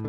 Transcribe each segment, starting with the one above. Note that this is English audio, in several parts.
uh,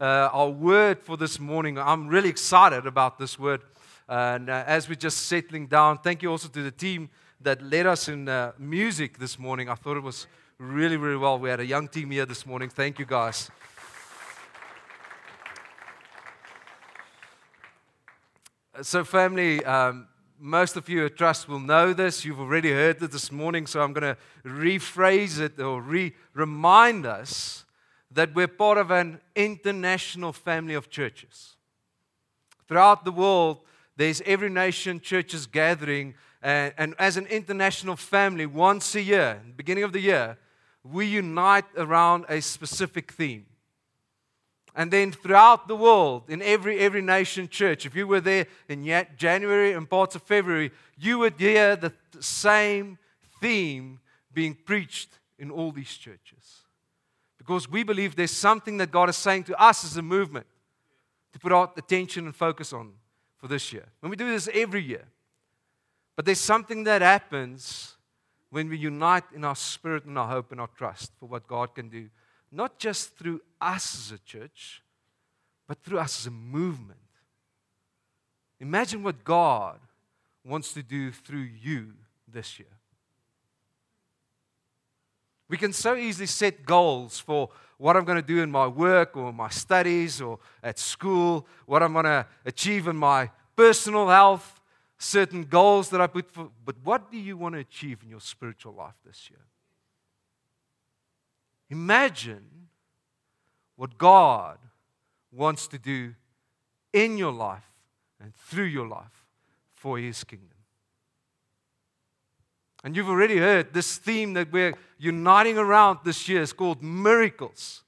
our word for this morning. I'm really excited about this word. And uh, as we're just settling down, thank you also to the team that led us in uh, music this morning. I thought it was really, really well. We had a young team here this morning. Thank you, guys. So, family, um, most of you at Trust will know this. You've already heard it this morning, so I'm going to rephrase it or re remind us that we're part of an international family of churches. Throughout the world, there's every nation churches gathering, and, and as an international family, once a year, beginning of the year, we unite around a specific theme. And then throughout the world, in every, every nation church, if you were there in January and parts of February, you would hear the same theme being preached in all these churches because we believe there's something that God is saying to us as a movement to put our attention and focus on for this year. And we do this every year. But there's something that happens when we unite in our spirit and our hope and our trust for what God can do, not just through us as a church, but through us as a movement. Imagine what God wants to do through you this year. We can so easily set goals for what I'm going to do in my work or my studies or at school, what I'm going to achieve in my personal health, certain goals that I put for. But what do you want to achieve in your spiritual life this year? Imagine what God wants to do in your life and through your life for His kingdom. And you've already heard this theme that we're uniting around this year is called miracles.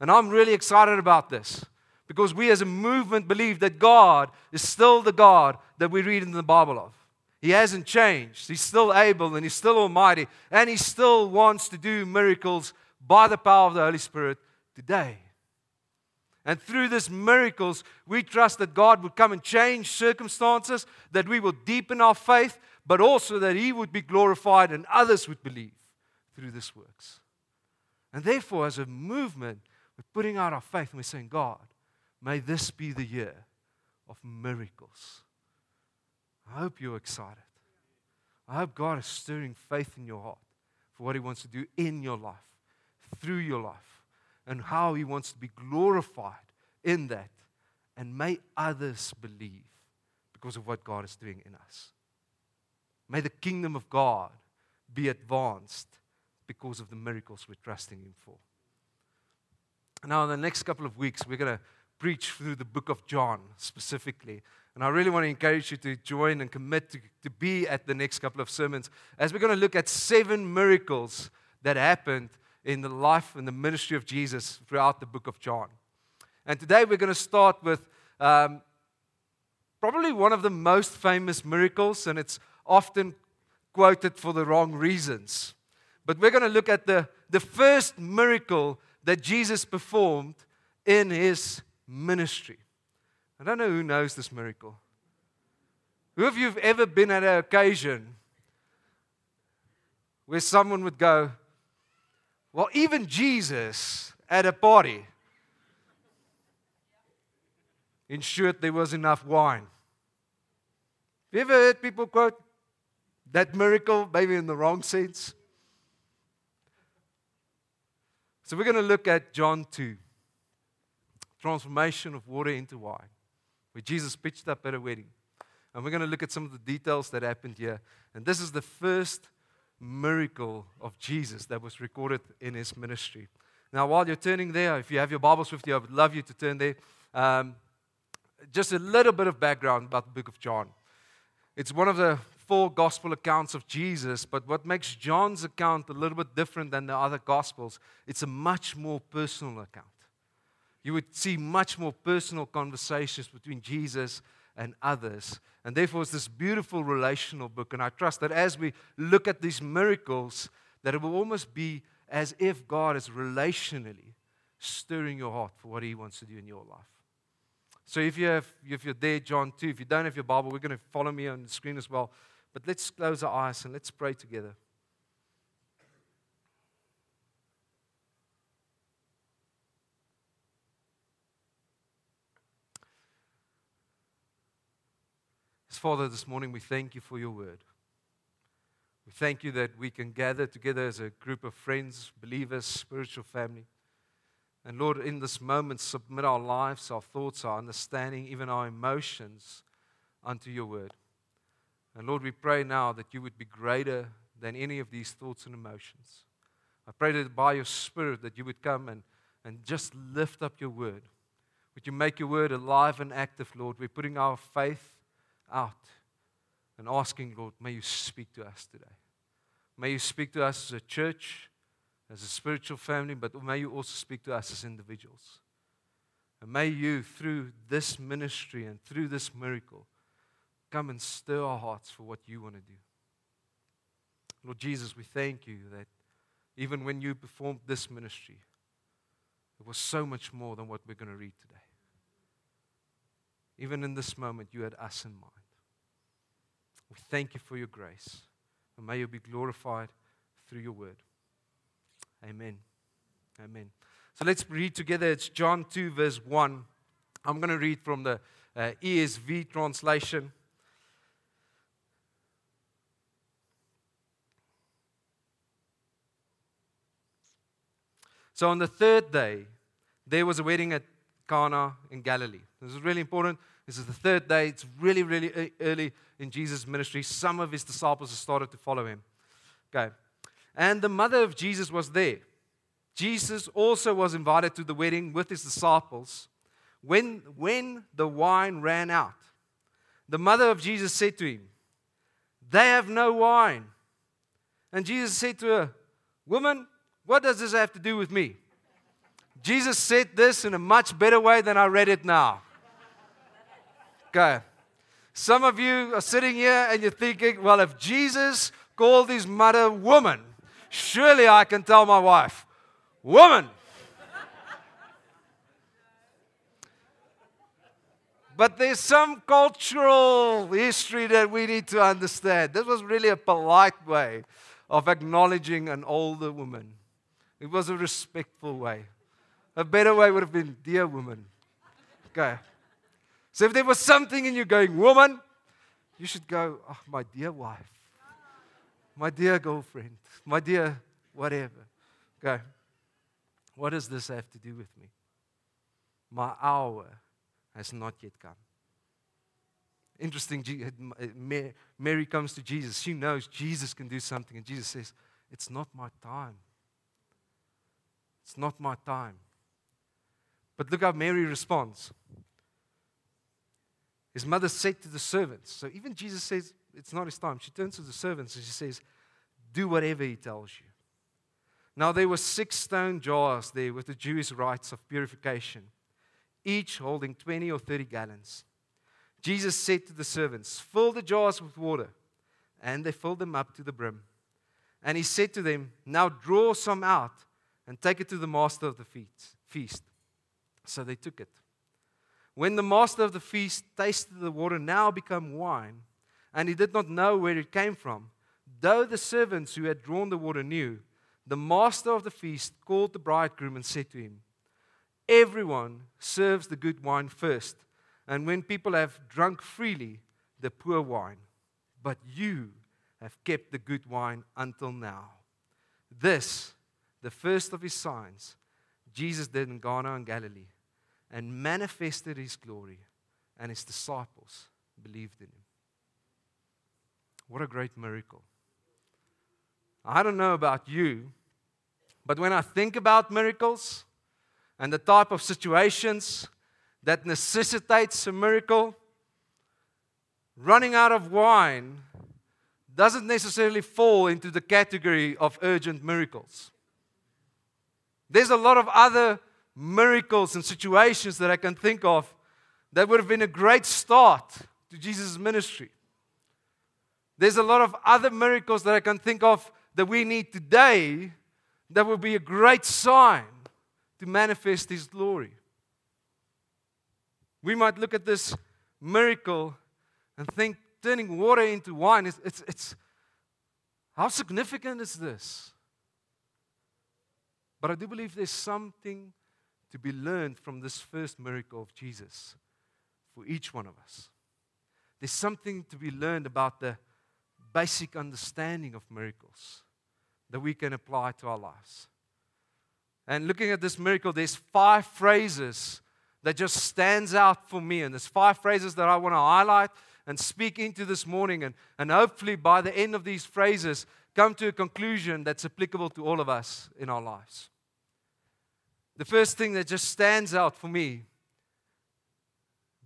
And I'm really excited about this because we as a movement believe that God is still the God that we read in the Bible of. He hasn't changed. He's still able and He's still almighty. And He still wants to do miracles by the power of the Holy Spirit today. And through these miracles, we trust that God would come and change circumstances, that we will deepen our faith, but also that He would be glorified and others would believe through this works. And therefore, as a movement, we're putting out our faith and we're saying, God, may this be the year of miracles. I hope you're excited. I hope God is stirring faith in your heart for what He wants to do in your life, through your life, and how He wants to be glorified in that. And may others believe because of what God is doing in us. May the kingdom of God be advanced because of the miracles we're trusting Him for. Now, in the next couple of weeks, we're going to preach through the book of John specifically. And I really want to encourage you to join and commit to, to be at the next couple of sermons as we're going to look at seven miracles that happened in the life and the ministry of Jesus throughout the book of John. And today we're going to start with um, probably one of the most famous miracles, and it's often quoted for the wrong reasons. But we're going to look at the, the first miracle that Jesus performed in his ministry. I don't know who knows this miracle. Who of you have ever been at an occasion where someone would go, Well, even Jesus at a party ensured there was enough wine. Have you ever heard people quote, that miracle, maybe in the wrong sense. So we're going to look at John 2 transformation of water into wine, where Jesus pitched up at a wedding. And we're going to look at some of the details that happened here. And this is the first miracle of Jesus that was recorded in his ministry. Now, while you're turning there, if you have your Bibles with you, I would love you to turn there. Um, just a little bit of background about the book of John. It's one of the four gospel accounts of Jesus, but what makes John's account a little bit different than the other gospels, it's a much more personal account. You would see much more personal conversations between Jesus and others. And therefore, it's this beautiful relational book. And I trust that as we look at these miracles, that it will almost be as if God is relationally stirring your heart for what He wants to do in your life. So if you have, if you're there, John 2, if you don't have your Bible, we're going to follow me on the screen as well. But let's close our eyes and let's pray together. Father, this morning we thank you for your word. We thank you that we can gather together as a group of friends, believers, spiritual family. And Lord, in this moment, submit our lives, our thoughts, our understanding, even our emotions unto your word. And Lord, we pray now that you would be greater than any of these thoughts and emotions. I pray that by your Spirit that you would come and, and just lift up your word. Would you make your word alive and active, Lord? We're putting our faith out and asking, Lord, may you speak to us today. May you speak to us as a church, as a spiritual family, but may you also speak to us as individuals. And may you, through this ministry and through this miracle, come and stir our hearts for what you want to do. Lord Jesus, we thank you that even when you performed this ministry, it was so much more than what we're going to read today. Even in this moment, you had us in mind. We thank you for your grace. And may you be glorified through your word. Amen. Amen. So let's read together. It's John 2, verse 1. I'm going to read from the uh, ESV translation. So on the third day, there was a wedding at Cana in Galilee. This is really important. This is the third day. It's really, really early in Jesus' ministry. Some of his disciples have started to follow him. Okay. And the mother of Jesus was there. Jesus also was invited to the wedding with his disciples. When, when the wine ran out, the mother of Jesus said to him, They have no wine. And Jesus said to her, Woman, what does this have to do with me? Jesus said this in a much better way than I read it now. Okay. Some of you are sitting here and you're thinking, well, if Jesus called his mother woman, surely I can tell my wife, woman. But there's some cultural history that we need to understand. This was really a polite way of acknowledging an older woman. It was a respectful way. A better way would have been, dear woman. Okay. So if there was something in you going, woman, you should go, oh, my dear wife, my dear girlfriend, my dear whatever. Okay. What does this have to do with me? My hour has not yet come. Interesting, uh, uh, Mary comes to Jesus. She knows Jesus can do something, and Jesus says, It's not my time. It's not my time. But look how Mary responds. His mother said to the servants, so even Jesus says it's not his time. She turns to the servants and she says, Do whatever he tells you. Now there were six stone jars there with the Jewish rites of purification, each holding 20 or 30 gallons. Jesus said to the servants, Fill the jars with water. And they filled them up to the brim. And he said to them, Now draw some out and take it to the master of the feast. So they took it. When the master of the feast tasted the water now become wine, and he did not know where it came from, though the servants who had drawn the water knew, the master of the feast called the bridegroom and said to him, Everyone serves the good wine first, and when people have drunk freely, the poor wine. But you have kept the good wine until now. This, the first of his signs, Jesus did in Cana and Galilee and manifested his glory, and his disciples believed in him. What a great miracle. I don't know about you, but when I think about miracles and the type of situations that necessitates a miracle, running out of wine doesn't necessarily fall into the category of urgent miracles. There's a lot of other miracles and situations that I can think of that would have been a great start to Jesus' ministry. There's a lot of other miracles that I can think of that we need today that would be a great sign to manifest His glory. We might look at this miracle and think turning water into wine is it's, it's how significant is this? But I do believe there's something to be learned from this first miracle of Jesus for each one of us. There's something to be learned about the basic understanding of miracles that we can apply to our lives. And looking at this miracle, there's five phrases that just stands out for me. And there's five phrases that I want to highlight and speak into this morning. And, and hopefully, by the end of these phrases, come to a conclusion that's applicable to all of us in our lives. The first thing that just stands out for me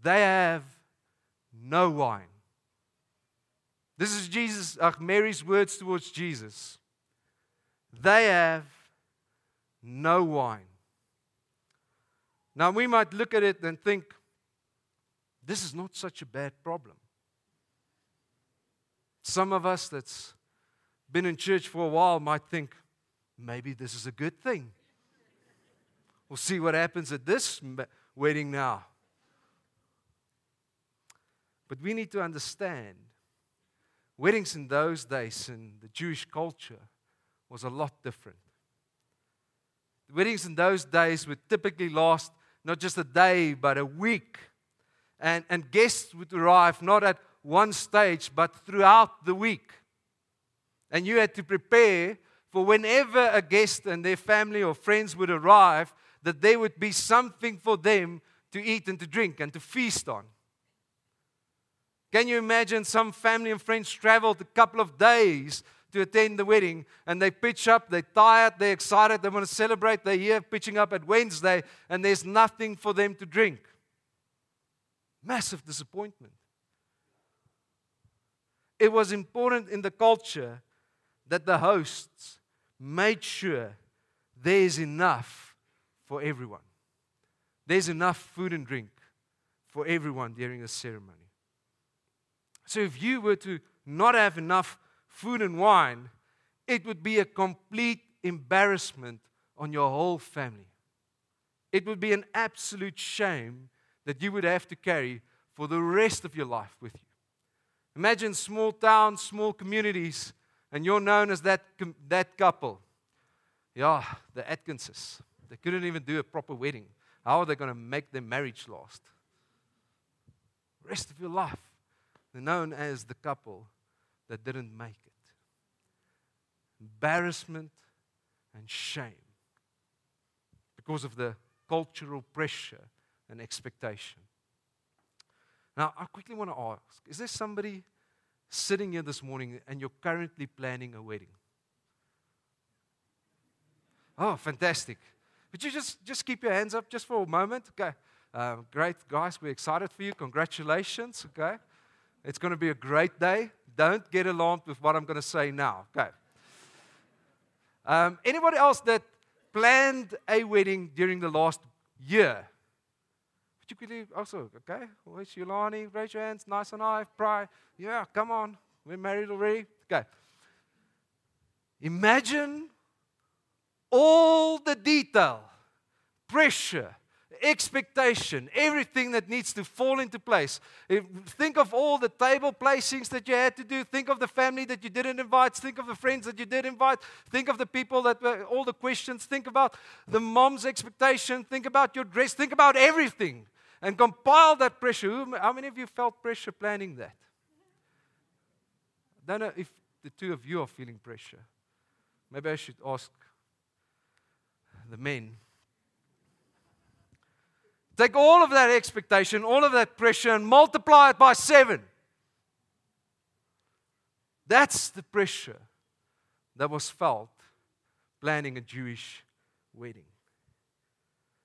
they have no wine. This is Jesus, uh, Mary's words towards Jesus. They have no wine. Now, we might look at it and think, this is not such a bad problem. Some of us that's been in church for a while might think, maybe this is a good thing. We'll see what happens at this wedding now. But we need to understand weddings in those days in the Jewish culture was a lot different. Weddings in those days would typically last not just a day, but a week. And, and guests would arrive not at one stage, but throughout the week. And you had to prepare for whenever a guest and their family or friends would arrive, that there would be something for them to eat and to drink and to feast on. Can you imagine some family and friends traveled a couple of days to attend the wedding and they pitch up, they're tired, they're excited, they want to celebrate, they're here pitching up at Wednesday and there's nothing for them to drink? Massive disappointment. It was important in the culture that the hosts made sure there's enough for everyone. There's enough food and drink for everyone during the ceremony. So if you were to not have enough food and wine, it would be a complete embarrassment on your whole family. It would be an absolute shame that you would have to carry for the rest of your life with you. Imagine small towns, small communities, and you're known as that, that couple. Yeah, the Atkinses. They couldn't even do a proper wedding. How are they going to make their marriage last? Rest of your life. They're known as the couple that didn't make it. Embarrassment and shame because of the cultural pressure and expectation. Now, I quickly want to ask is there somebody sitting here this morning and you're currently planning a wedding? Oh, fantastic. Would you just, just keep your hands up just for a moment? Okay. Um, great, guys. We're excited for you. Congratulations. Okay. It's going to be a great day. Don't get alarmed with what I'm going to say now. Okay. Um, anybody else that planned a wedding during the last year? Quickly also, okay? Where's Yolani? Raise your hands. Nice and high. Pry. Yeah, come on. We're married already. Okay. Imagine all the detail, pressure, expectation, everything that needs to fall into place. Think of all the table placings that you had to do. Think of the family that you didn't invite. Think of the friends that you did invite. Think of the people that were all the questions. Think about the mom's expectation. Think about your dress. Think about everything and compile that pressure. How many of you felt pressure planning that? I don't know if the two of you are feeling pressure. Maybe I should ask the men. Take all of that expectation, all of that pressure, and multiply it by seven. That's the pressure that was felt planning a Jewish wedding.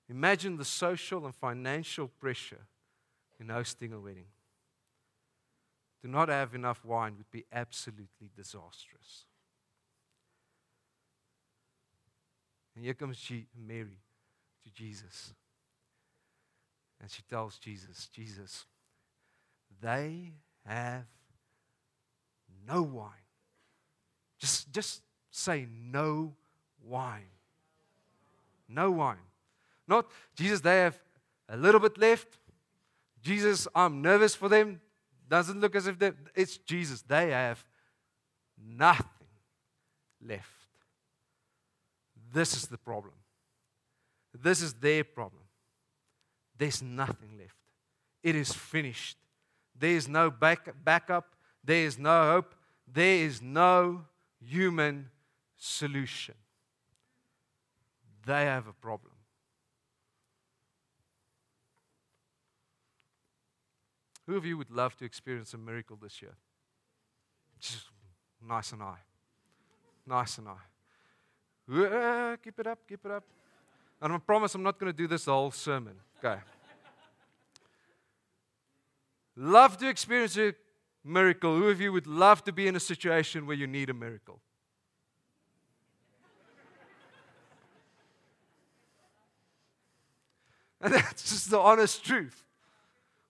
Imagine the social and financial pressure in hosting a wedding. To not have enough wine would be absolutely disastrous. And here comes Mary to Jesus. And she tells Jesus, Jesus, they have no wine. Just, just say no wine. No wine. Not, Jesus, they have a little bit left. Jesus, I'm nervous for them. Doesn't look as if it's Jesus. They have nothing left. This is the problem. This is their problem. There's nothing left. It is finished. There is no back, backup. There is no hope. There is no human solution. They have a problem. Who of you would love to experience a miracle this year? Just nice and I. Nice and high. Keep it up, keep it up. And I promise I'm not going to do this whole sermon. Okay. love to experience a miracle. Who of you would love to be in a situation where you need a miracle? And that's just the honest truth.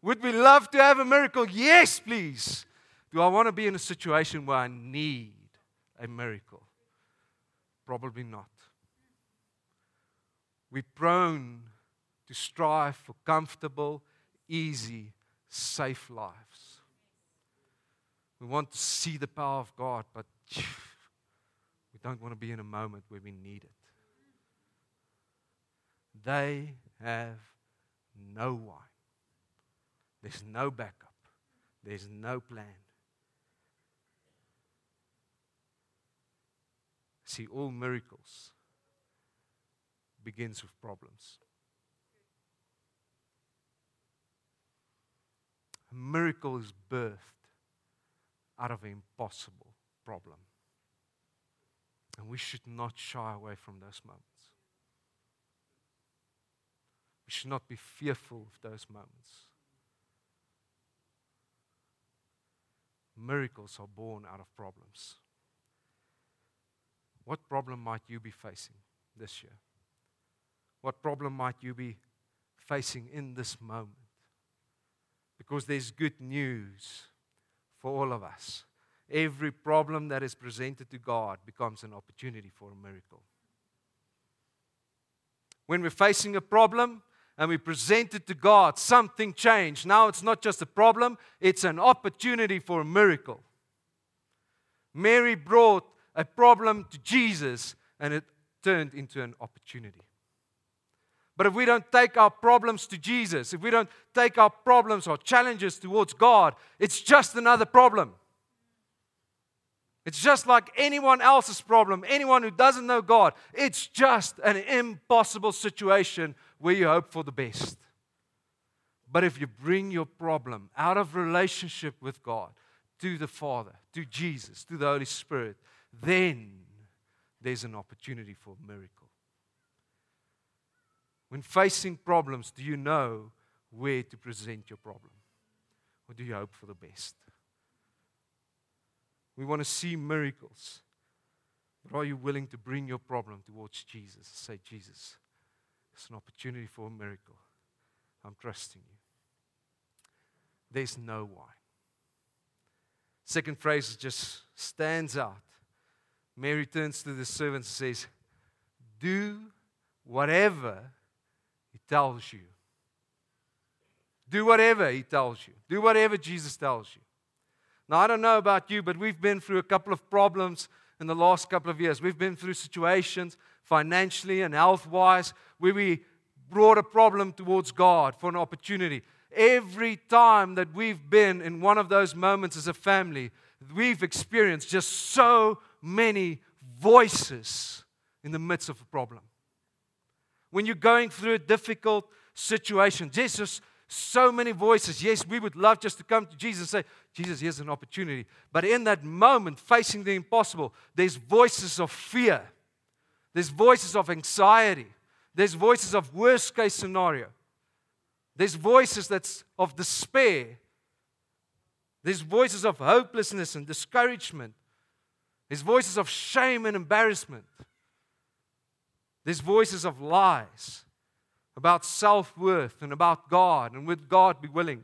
Would we love to have a miracle? Yes, please. Do I want to be in a situation where I need a miracle? Probably not. We're prone to strive for comfortable, easy, safe lives. We want to see the power of God, but we don't want to be in a moment where we need it. They have no wine. There's no backup. There's no plan. See, all miracles begins with problems. A miracle is birthed out of an impossible problem. And we should not shy away from those moments. We should not be fearful of those moments. Miracles are born out of problems. What problem might you be facing this year? What problem might you be facing in this moment? Because there's good news for all of us. Every problem that is presented to God becomes an opportunity for a miracle. When we're facing a problem, and we present it to God, something changed. Now it's not just a problem, it's an opportunity for a miracle. Mary brought a problem to Jesus and it turned into an opportunity. But if we don't take our problems to Jesus, if we don't take our problems or challenges towards God, it's just another problem. It's just like anyone else's problem, anyone who doesn't know God. It's just an impossible situation where you hope for the best. But if you bring your problem out of relationship with God to the Father, to Jesus, to the Holy Spirit, then there's an opportunity for a miracle. When facing problems, do you know where to present your problem? Or do you hope for the best? We want to see miracles. But are you willing to bring your problem towards Jesus? Say, Jesus, it's an opportunity for a miracle. I'm trusting you. There's no why. Second phrase just stands out. Mary turns to the servant and says, Do whatever he tells you. Do whatever he tells you. Do whatever Jesus tells you. Now, I don't know about you, but we've been through a couple of problems in the last couple of years. We've been through situations financially and health wise where we brought a problem towards God for an opportunity. Every time that we've been in one of those moments as a family, we've experienced just so many voices in the midst of a problem. When you're going through a difficult situation, Jesus so many voices. Yes, we would love just to come to Jesus and say, Jesus, here's an opportunity. But in that moment, facing the impossible, there's voices of fear, there's voices of anxiety, there's voices of worst case scenario, there's voices that's of despair, there's voices of hopelessness and discouragement, there's voices of shame and embarrassment, there's voices of lies. about self worth and about God and would God be willing?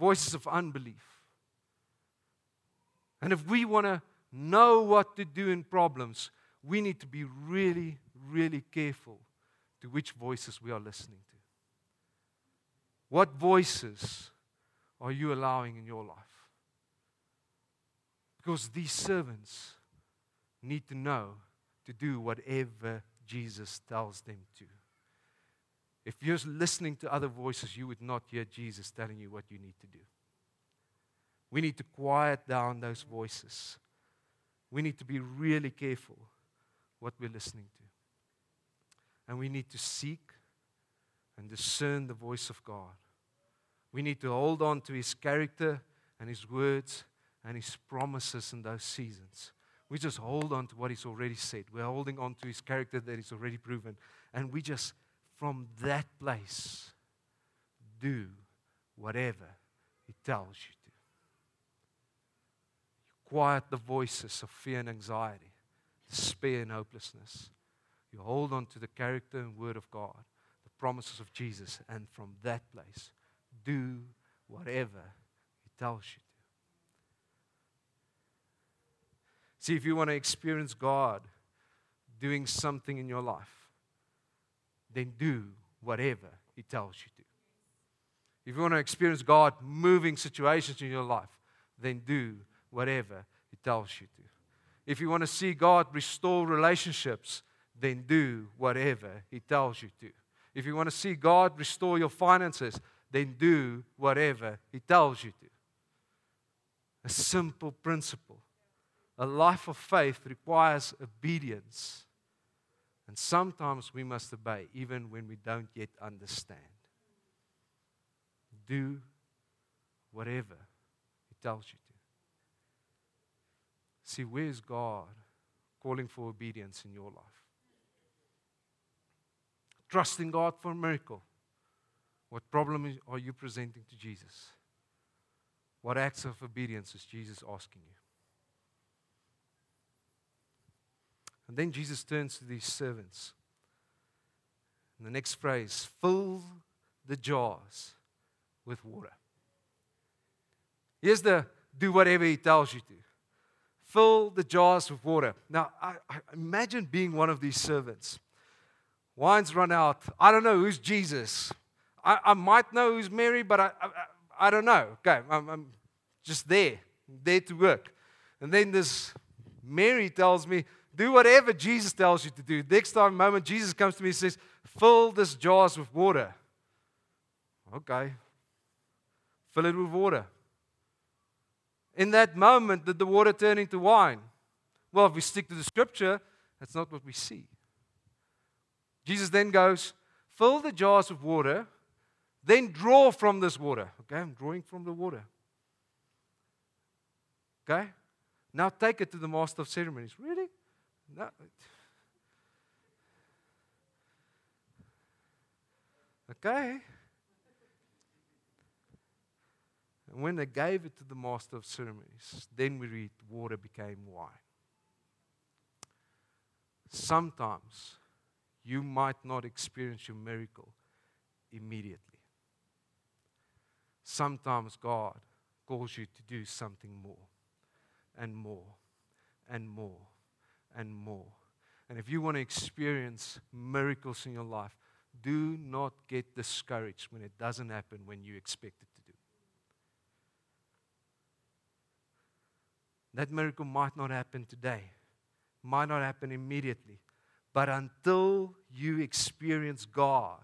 Voices of unbelief. And if we want to know what to do in problems, we need to be really, really careful to which voices we are listening to. What voices are you allowing in your life? Because these servants need to know to do whatever Jesus tells them to. If you're listening to other voices, you would not hear Jesus telling you what you need to do. We need to quiet down those voices. We need to be really careful what we're listening to. And we need to seek and discern the voice of God. We need to hold on to His character and His words and His promises in those seasons. We just hold on to what He's already said. We're holding on to His character that He's already proven. And we just, from that place, do whatever He tells you to. You quiet the voices of fear and anxiety, despair and hopelessness. You hold on to the character and word of God, the promises of Jesus, and from that place, do whatever He tells you to. See, if you want to experience God doing something in your life, then do whatever He tells you to. If you want to experience God moving situations in your life, then do whatever He tells you to. If you want to see God restore relationships, then do whatever He tells you to. If you want to see God restore your finances, then do whatever He tells you to. A simple principle. A life of faith requires obedience. And sometimes we must obey, even when we don't yet understand. Do whatever He tells you to. See, where's God calling for obedience in your life? Trusting God for a miracle. What problem are you presenting to Jesus? What acts of obedience is Jesus asking you? And then Jesus turns to these servants. And the next phrase fill the jars with water. Here's the do whatever he tells you to. Fill the jars with water. Now, I, I imagine being one of these servants. Wine's run out. I don't know who's Jesus. I, I might know who's Mary, but I, I, I don't know. Okay, I'm, I'm just there, there to work. And then this Mary tells me, do whatever Jesus tells you to do. Next time, moment Jesus comes to me and says, fill this jars with water. Okay, fill it with water. In that moment, did the water turn into wine? Well, if we stick to the scripture, that's not what we see. Jesus then goes, fill the jars with water then draw from this water. Okay, I'm drawing from the water. Okay? Now take it to the master of ceremonies. Really? No. Okay. And when they gave it to the master of ceremonies, then we read water became wine. Sometimes you might not experience your miracle immediately sometimes God calls you to do something more and more and more and more. And if you want to experience miracles in your life, do not get discouraged when it doesn't happen when you expect it to do. That miracle might not happen today, might not happen immediately, but until you experience God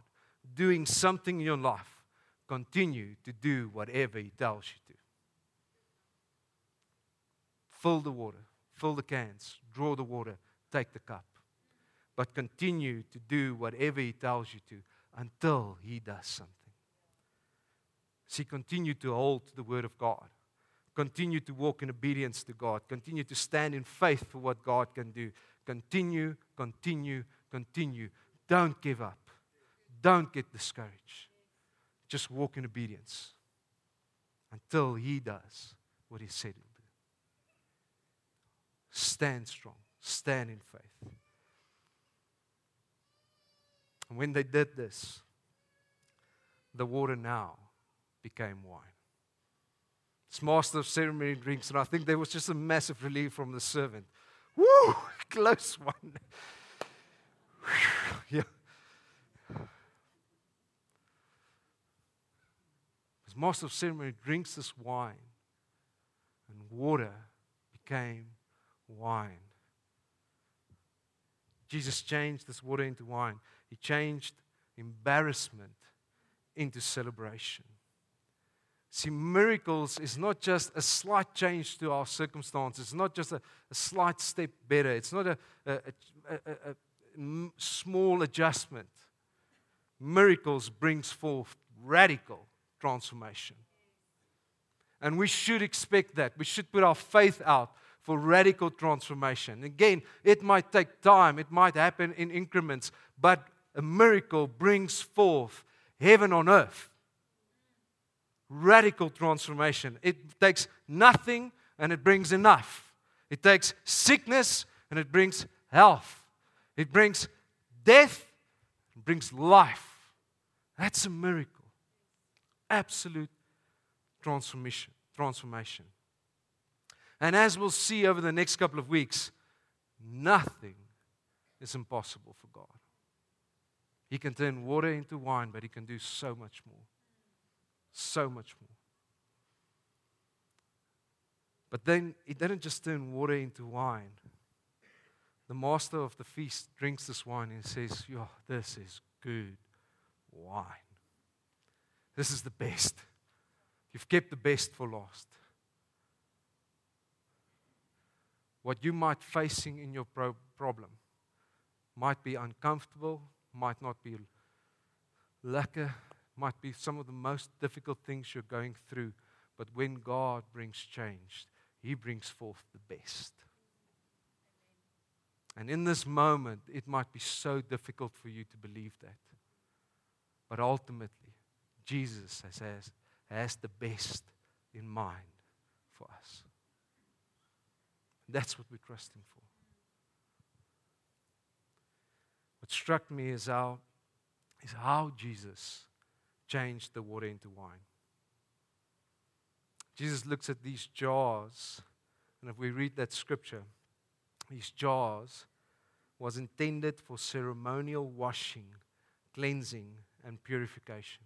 doing something in your life, continue to do whatever He tells you to. Fill the water, fill the cans, draw the water, take the cup. But continue to do whatever He tells you to until He does something. See, continue to hold to the Word of God. Continue to walk in obedience to God. Continue to stand in faith for what God can do. Continue, continue, continue. Don't give up. Don't get discouraged. Just walk in obedience until He does what He said. Stand strong, stand in faith. And when they did this, the water now became wine. This master of ceremony drinks, and I think there was just a massive relief from the servant. Woo! Close one. yeah. This master of ceremony drinks this wine, and water became wine. Jesus changed this water into wine. He changed embarrassment into celebration. See, miracles is not just a slight change to our circumstances. It's not just a, a slight step better. It's not a, a, a small adjustment. Miracles brings forth radical transformation. And we should expect that. We should put our faith out for radical transformation. Again, it might take time, it might happen in increments, but a miracle brings forth heaven on earth. Radical transformation. It takes nothing and it brings enough. It takes sickness and it brings health. It brings death and brings life. That's a miracle. Absolute transformation. Transformation. And as we'll see over the next couple of weeks, nothing is impossible for God. He can turn water into wine, but He can do so much more. So much more. But then He didn't just turn water into wine. The master of the feast drinks this wine and says, Yo, this is good wine. This is the best. You've kept the best for last. What you might facing in your pro- problem might be uncomfortable, might not be lekker, might be some of the most difficult things you're going through. But when God brings change, He brings forth the best. And in this moment, it might be so difficult for you to believe that. But ultimately, Jesus has, has the best in mind for us. That's what we trust Him for. What struck me is how, is how Jesus changed the water into wine. Jesus looks at these jars, and if we read that scripture, these jars was intended for ceremonial washing, cleansing, and purification.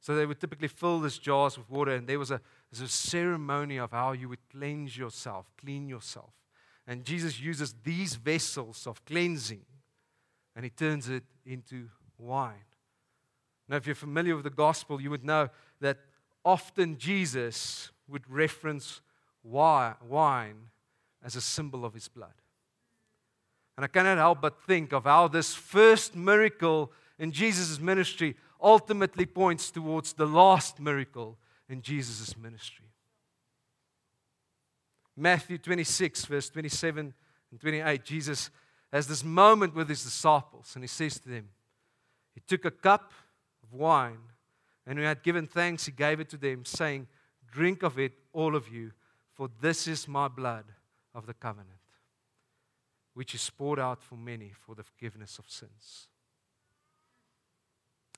So they would typically fill these jars with water, and there was a, was a ceremony of how you would cleanse yourself, clean yourself. And Jesus uses these vessels of cleansing and he turns it into wine. Now, if you're familiar with the gospel, you would know that often Jesus would reference wine as a symbol of his blood. And I cannot help but think of how this first miracle in Jesus' ministry ultimately points towards the last miracle in Jesus' ministry. Matthew 26, verse 27 and 28, Jesus has this moment with his disciples, and he says to them, He took a cup of wine, and when he had given thanks, he gave it to them, saying, Drink of it, all of you, for this is my blood of the covenant, which is poured out for many for the forgiveness of sins.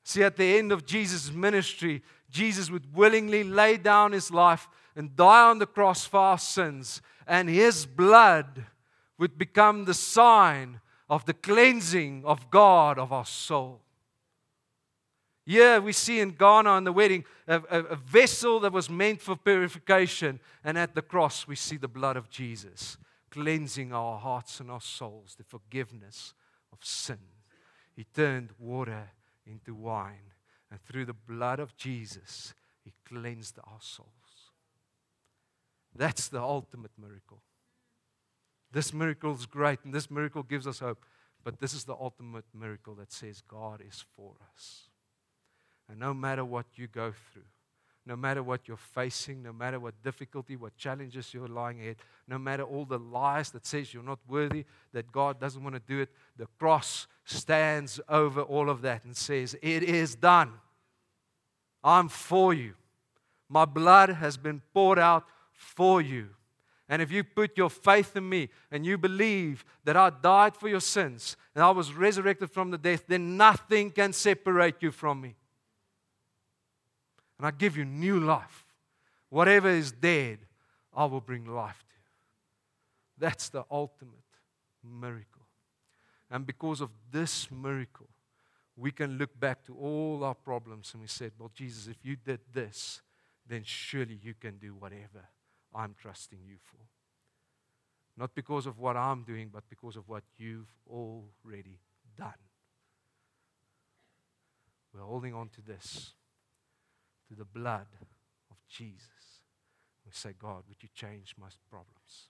See, at the end of Jesus' ministry, Jesus would willingly lay down his life and die on the cross for our sins, and his blood would become the sign of the cleansing of God of our soul. Here we see in Cana in the wedding a, a, a, vessel that was meant for purification, and at the cross we see the blood of Jesus cleansing our hearts and our souls, the forgiveness of sin. He turned water into wine. And through the blood of Jesus, He cleansed our souls. That's the ultimate miracle. This miracle is great, and this miracle gives us hope. But this is the ultimate miracle that says God is for us. And no matter what you go through, no matter what you're facing, no matter what difficulty, what challenges you're lying ahead, no matter all the lies that says you're not worthy, that God doesn't want to do it, the cross stands over all of that and says, It is done. I'm for you. My blood has been poured out for you. And if you put your faith in me and you believe that I died for your sins and I was resurrected from the death, then nothing can separate you from me. And I give you new life. Whatever is dead, I will bring life to. That's the ultimate miracle. And because of this miracle, we can look back to all our problems and we said, Well, Jesus, if you did this, then surely you can do whatever I'm trusting you for. Not because of what I'm doing, but because of what you've already done. We're holding on to this, to the blood of Jesus. We say, God, would you change my problems?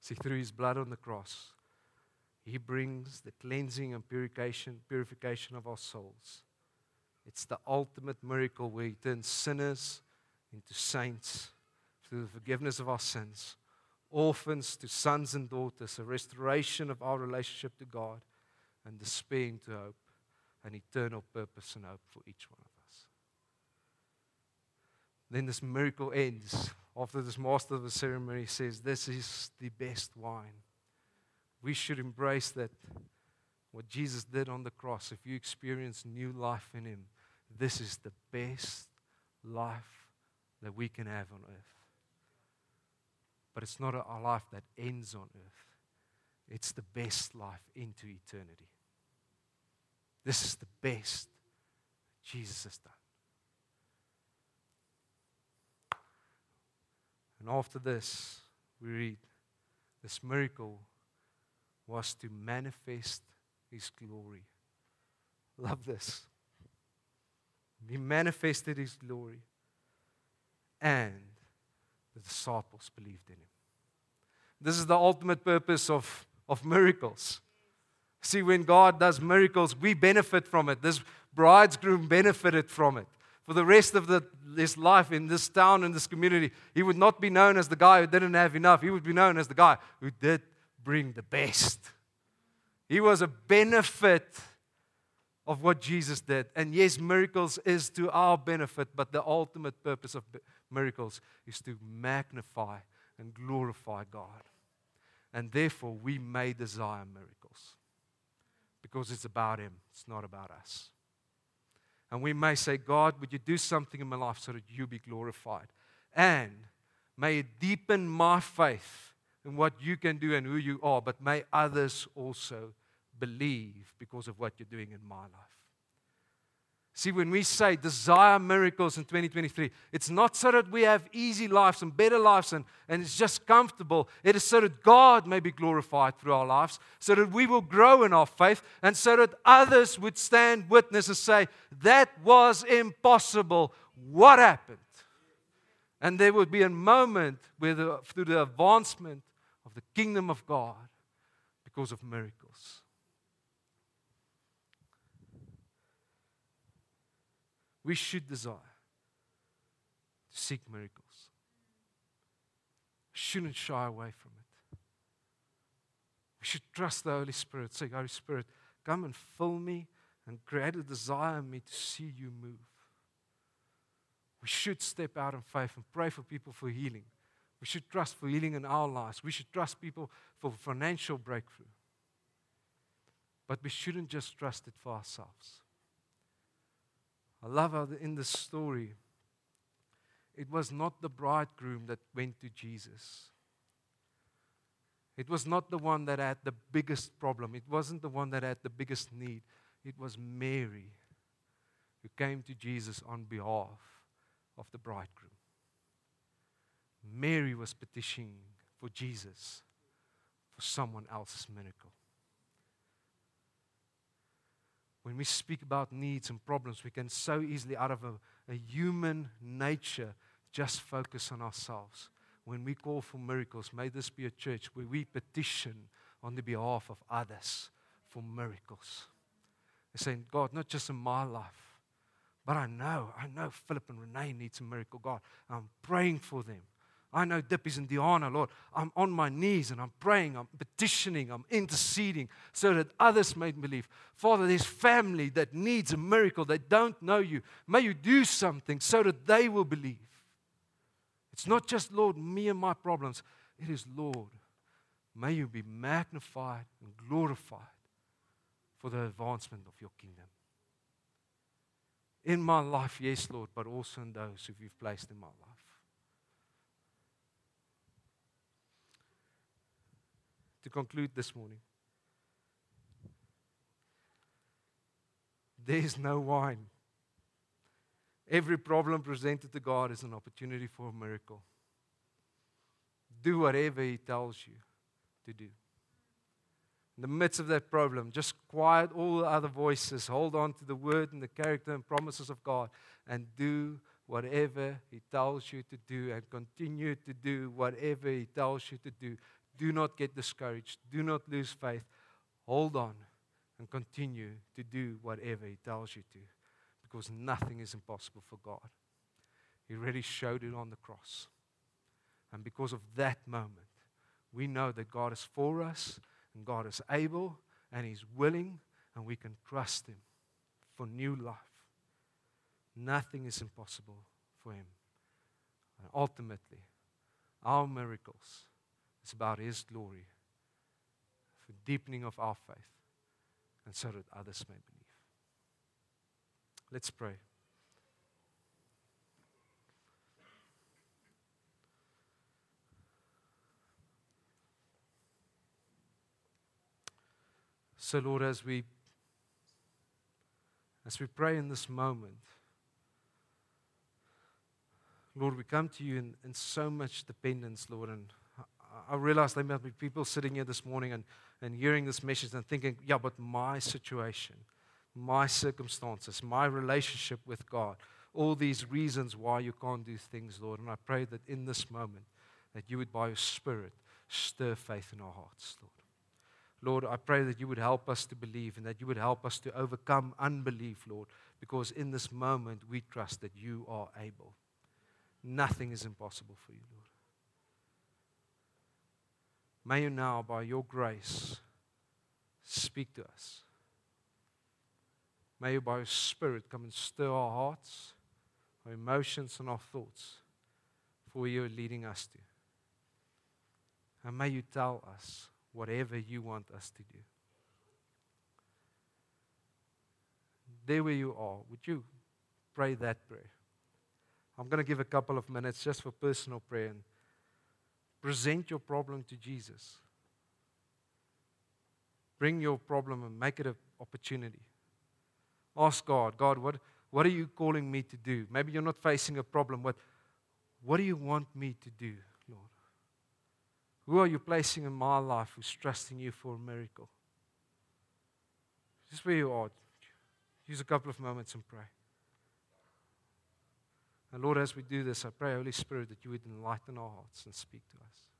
See, through his blood on the cross, he brings the cleansing and purification, purification of our souls. It's the ultimate miracle where he turns sinners into saints through the forgiveness of our sins, orphans to sons and daughters, a restoration of our relationship to God, and despair into hope, an eternal purpose and hope for each one of us. Then this miracle ends after this master of the ceremony says, This is the best wine. We should embrace that. What Jesus did on the cross, if you experience new life in Him, this is the best life that we can have on earth. But it's not a life that ends on earth, it's the best life into eternity. This is the best Jesus has done. And after this, we read this miracle was to manifest his glory. Love this. He manifested his glory, and the disciples believed in him. This is the ultimate purpose of, of miracles. See, when God does miracles, we benefit from it. This bridegroom benefited from it for the rest of the, his life in this town, in this community, he would not be known as the guy who didn't have enough. He would be known as the guy who did bring the best. He was a benefit of what Jesus did. And yes, miracles is to our benefit, but the ultimate purpose of miracles is to magnify and glorify God. And therefore, we may desire miracles because it's about Him, it's not about us. And we may say, God, would you do something in my life so that you be glorified? And may it deepen my faith in what you can do and who you are, but may others also believe because of what you're doing in my life. See, when we say desire miracles in 2023, it's not so that we have easy lives and better lives and, and it's just comfortable. It is so that God may be glorified through our lives, so that we will grow in our faith, and so that others would stand witness and say, That was impossible. What happened? And there would be a moment where, the, through the advancement of the kingdom of God, because of miracles, we should desire to seek miracles. Shouldn't shy away from it. We should trust the Holy Spirit. Say, Holy Spirit, come and fill me and create a desire in me to see you move. We should step out in faith and pray for people for healing. We should trust for healing in our lives. We should trust people for financial breakthrough. But we shouldn't just trust it for ourselves. I love how in the story, it was not the bridegroom that went to Jesus. It was not the one that had the biggest problem. It wasn't the one that had the biggest need. It was Mary who came to Jesus on behalf of the bridegroom. Mary was petitioning for Jesus for someone else's miracle. When we speak about needs and problems, we can so easily, out of a, a, human nature, just focus on ourselves. When we call for miracles, may this be a church where we petition on the behalf of others for miracles. They're saying, God, not just in my life, but I know, I know Philip and Renee need some miracle. God, I'm praying for them. I know Dippies and Diana, Lord. I'm on my knees and I'm praying, I'm petitioning, I'm interceding so that others may believe. Father, there's family that needs a miracle. They don't know you. May you do something so that they will believe. It's not just, Lord, me and my problems. It is, Lord, may you be magnified and glorified for the advancement of your kingdom. In my life, yes, Lord, but also in those who you've placed in my life. To conclude this morning. There is no wine. Every problem presented to God is an opportunity for a miracle. Do whatever He tells you to do. In the midst of that problem, just quiet all the other voices, hold on to the word and the character and promises of God, and do whatever He tells you to do, and continue to do whatever He tells you to do. Do not get discouraged. Do not lose faith. Hold on and continue to do whatever He tells you to because nothing is impossible for God. He really showed it on the cross. And because of that moment, we know that God is for us and God is able and He's willing and we can trust Him for new life. Nothing is impossible for Him. And ultimately, our miracles it's about His glory, for deepening of our faith, and so that others may believe. Let's pray. So, Lord, as we as we pray in this moment, Lord, we come to you in, in so much dependence, Lord, and I realize there might be people sitting here this morning and, and hearing this message and thinking, yeah, but my situation, my circumstances, my relationship with God, all these reasons why you can't do things, Lord. And I pray that in this moment, that you would, by your Spirit, stir faith in our hearts, Lord. Lord, I pray that you would help us to believe and that you would help us to overcome unbelief, Lord, because in this moment we trust that you are able. Nothing is impossible for you, Lord. May you now, by your grace, speak to us. May you, by your Spirit, come and stir our hearts, our emotions, and our thoughts for you are leading us to. And may you tell us whatever you want us to do. There where you are, would you pray that prayer? I'm going to give a couple of minutes just for personal prayer. Present your problem to Jesus. Bring your problem and make it an opportunity. Ask God, God, what, what are you calling me to do? Maybe you're not facing a problem, but what do you want me to do, Lord? Who are you placing in my life who's trusting you for a miracle? Just where you are. Use a couple of moments and pray. And Lord, as we do this, I pray, Holy Spirit, that you would enlighten our hearts and speak to us.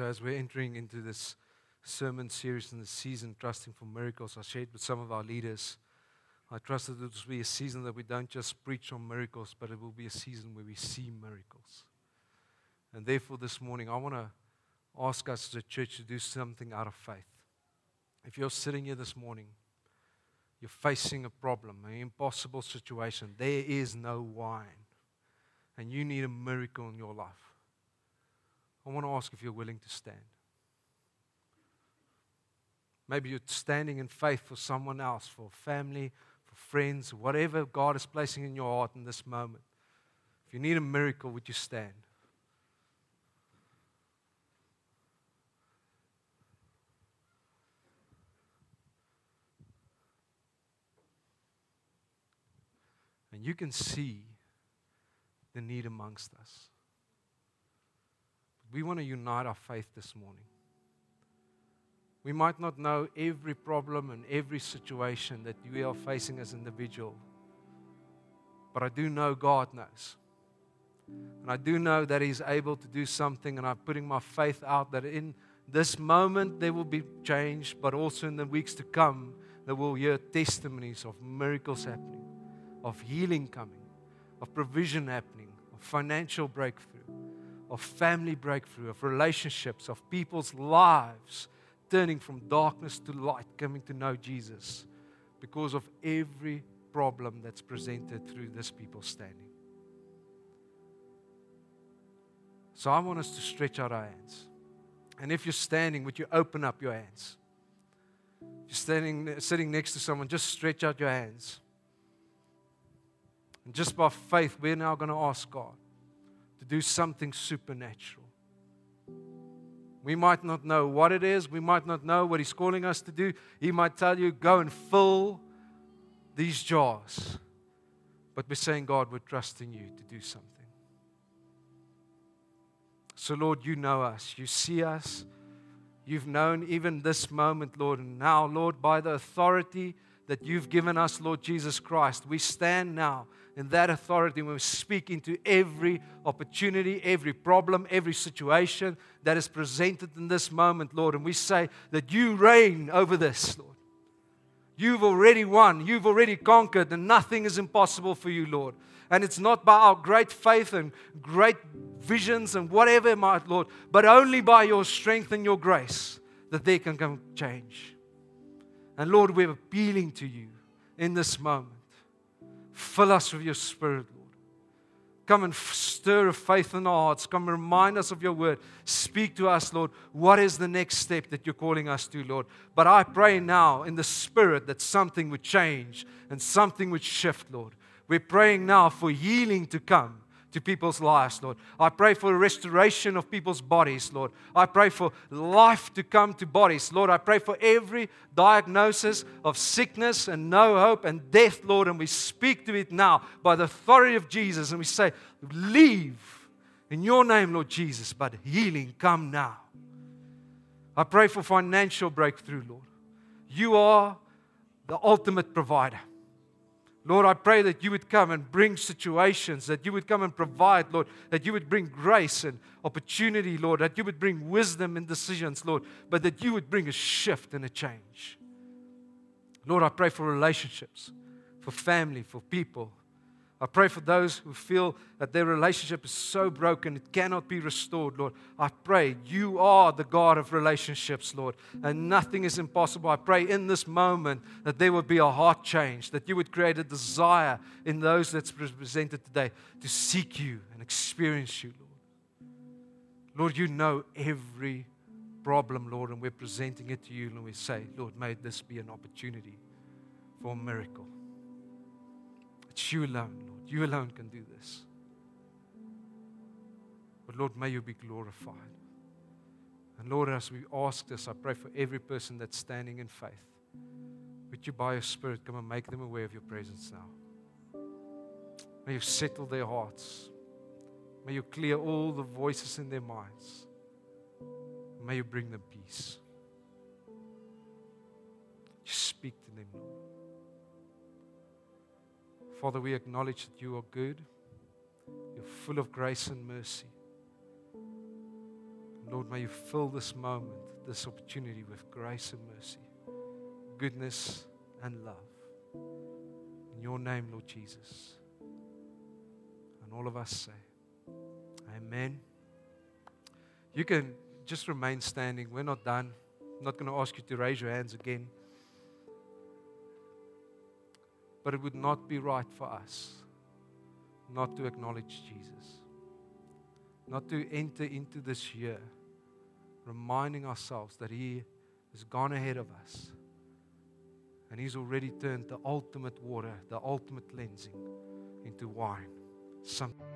So, as we're entering into this sermon series in the season, trusting for miracles, I shared with some of our leaders. I trust that it will be a season that we don't just preach on miracles, but it will be a season where we see miracles. And therefore, this morning, I want to ask us as a church to do something out of faith. If you're sitting here this morning you're facing a problem, an impossible situation, there is no wine, and you need a miracle in your life, I want to ask if you're willing to stand. Maybe you're standing in faith for someone else, for family, for friends, whatever God is placing in your heart in this moment. If you need a miracle, would you stand? And you can see the need amongst us. We want to unite our faith this morning. We might not know every problem and every situation that we are facing as individual, but I do know God knows. And I do know that He's able to do something, and I'm putting my faith out that in this moment there will be change, but also in the weeks to come, that we'll hear testimonies of miracles happening, of healing coming, of provision happening, of financial breakthrough, of family breakthrough, of relationships, of people's lives turning from darkness to light, coming to know Jesus because of every problem that's presented through this people standing. So I want us to stretch out our hands. And if you're standing, would you open up your hands? If you're standing, sitting next to someone, just stretch out your hands. And just by faith, we're now going to ask God do something supernatural. We might not know what it is. We might not know what He's calling us to do. He might tell you, go and fill these jars. But we're saying, God, we're trusting you to do something. So, Lord, you know us. You see us. You've known even this moment, Lord. And now, Lord, by the authority that you've given us, Lord Jesus Christ, we stand now in that authority when we speak into every opportunity, every problem, every situation that is presented in this moment, Lord. And we say that you reign over this, Lord. You've already won, you've already conquered, and nothing is impossible for you, Lord. And it's not by our great faith and great visions and whatever, my Lord, but only by your strength and your grace that they can come change. And Lord, we're appealing to you in this moment Fill us with your spirit, Lord. Come and stir a faith in our hearts. Come remind us of your word. Speak to us, Lord. What is the next step that you're calling us to, Lord? But I pray now in the spirit that something would change and something would shift, Lord. We're praying now for healing to come to people's lives, Lord. I pray for restoration of people's bodies, Lord. I pray for life to come to bodies, Lord. I pray for every diagnosis of sickness and no hope and death, Lord. And we speak to it now by the authority of Jesus. And we say, Leave in your name, Lord Jesus, but healing come now. I pray for financial breakthrough, Lord. You are the ultimate provider. Lord, I pray that you would come and bring situations, that you would come and provide, Lord, that you would bring grace and opportunity, Lord, that you would bring wisdom in decisions, Lord, but that you would bring a shift and a change. Lord, I pray for relationships, for family, for people, I pray for those who feel that their relationship is so broken it cannot be restored, Lord. I pray you are the God of relationships, Lord, and nothing is impossible. I pray in this moment that there would be a heart change, that you would create a desire in those that's presented today to seek you and experience you, Lord. Lord, you know every problem, Lord, and we're presenting it to you, and we say, Lord, may this be an opportunity for a miracle. It's you alone. You alone can do this. But Lord, may you be glorified. And Lord, as we ask this, I pray for every person that's standing in faith. Would you, by your Spirit, come and make them aware of your presence now? May you settle their hearts. May you clear all the voices in their minds. May you bring them peace. You speak to them, Lord. Father, we acknowledge that you are good, you're full of grace and mercy. Lord, may you fill this moment, this opportunity with grace and mercy, goodness and love. In your name, Lord Jesus. And all of us say, Amen. You can just remain standing. We're not done. I'm not going to ask you to raise your hands again. But it would not be right for us not to acknowledge Jesus, not to enter into this year reminding ourselves that He has gone ahead of us and He's already turned the ultimate water, the ultimate cleansing into wine. Something.